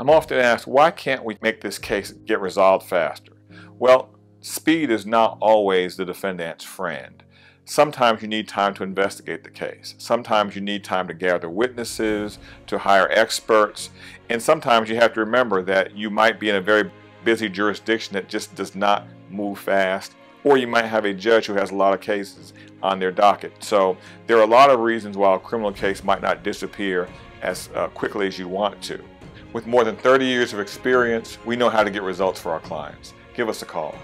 I'm often asked, why can't we make this case get resolved faster? Well, speed is not always the defendant's friend. Sometimes you need time to investigate the case. Sometimes you need time to gather witnesses, to hire experts, and sometimes you have to remember that you might be in a very busy jurisdiction that just does not move fast, or you might have a judge who has a lot of cases on their docket. So there are a lot of reasons why a criminal case might not disappear as uh, quickly as you want to. With more than 30 years of experience, we know how to get results for our clients. Give us a call.